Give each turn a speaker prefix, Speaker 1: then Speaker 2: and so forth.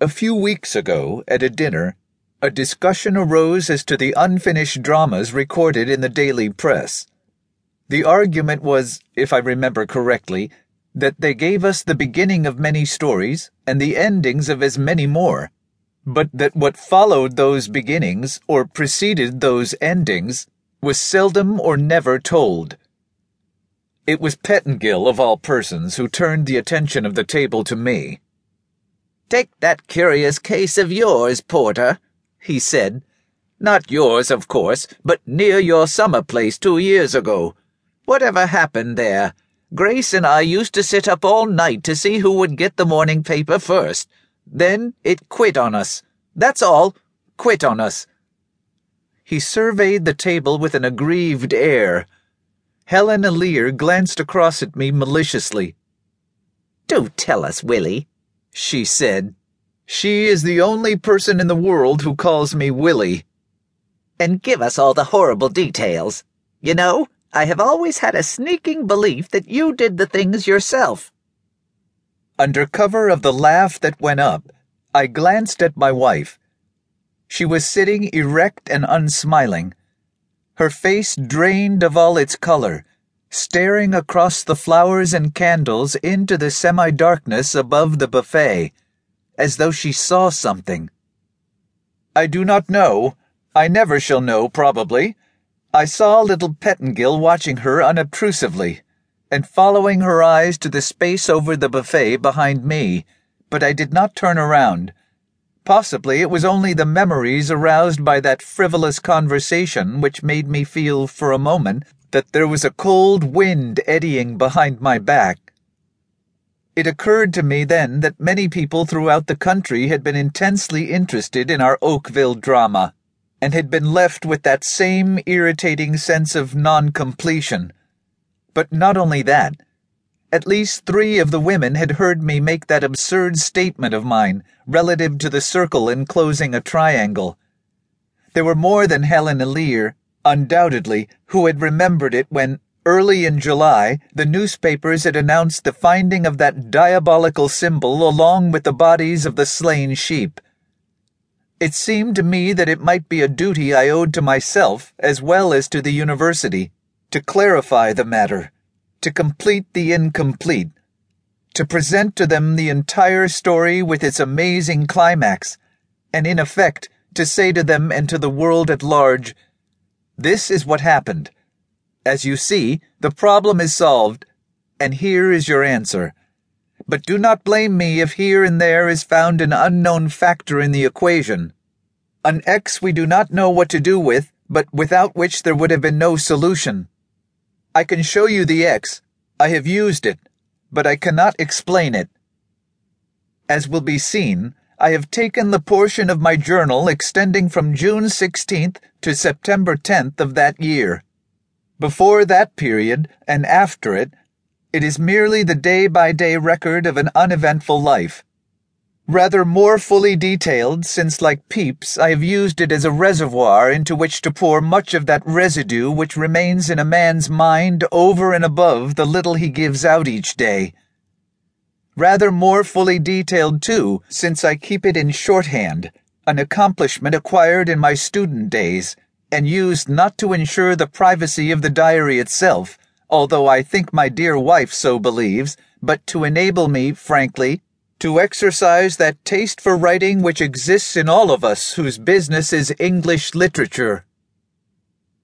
Speaker 1: A few weeks ago, at a dinner, a discussion arose as to the unfinished dramas recorded in the daily press. The argument was, if I remember correctly, that they gave us the beginning of many stories and the endings of as many more, but that what followed those beginnings or preceded those endings was seldom or never told. It was Pettingill, of all persons, who turned the attention of the table to me.
Speaker 2: Take that curious case of yours, Porter, he said. Not yours, of course, but near your summer place two years ago. Whatever happened there? Grace and I used to sit up all night to see who would get the morning paper first. Then it quit on us. That's all. Quit on us. He surveyed the table with an aggrieved air. Helena Lear glanced across at me maliciously.
Speaker 3: Do tell us, Willie, she said.
Speaker 1: She is the only person in the world who calls me Willie.
Speaker 3: And give us all the horrible details. You know, I have always had a sneaking belief that you did the things yourself.
Speaker 1: Under cover of the laugh that went up, I glanced at my wife. She was sitting erect and unsmiling, her face drained of all its color, staring across the flowers and candles into the semi darkness above the buffet, as though she saw something. I do not know. I never shall know, probably I saw little Pettingill watching her unobtrusively, and following her eyes to the space over the buffet behind me, but I did not turn around. Possibly it was only the memories aroused by that frivolous conversation which made me feel for a moment that there was a cold wind eddying behind my back. It occurred to me then that many people throughout the country had been intensely interested in our Oakville drama and had been left with that same irritating sense of non completion. But not only that, at least three of the women had heard me make that absurd statement of mine relative to the circle enclosing a triangle. There were more than Helen Lear, undoubtedly, who had remembered it when, early in July, the newspapers had announced the finding of that diabolical symbol along with the bodies of the slain sheep. It seemed to me that it might be a duty I owed to myself as well as to the university to clarify the matter, to complete the incomplete, to present to them the entire story with its amazing climax, and in effect to say to them and to the world at large, This is what happened. As you see, the problem is solved, and here is your answer. But do not blame me if here and there is found an unknown factor in the equation. An X we do not know what to do with, but without which there would have been no solution. I can show you the X. I have used it, but I cannot explain it. As will be seen, I have taken the portion of my journal extending from June 16th to September 10th of that year. Before that period and after it, it is merely the day by day record of an uneventful life. Rather more fully detailed, since, like Pepys, I have used it as a reservoir into which to pour much of that residue which remains in a man's mind over and above the little he gives out each day. Rather more fully detailed, too, since I keep it in shorthand, an accomplishment acquired in my student days, and used not to ensure the privacy of the diary itself, although I think my dear wife so believes, but to enable me, frankly, to exercise that taste for writing which exists in all of us whose business is English literature.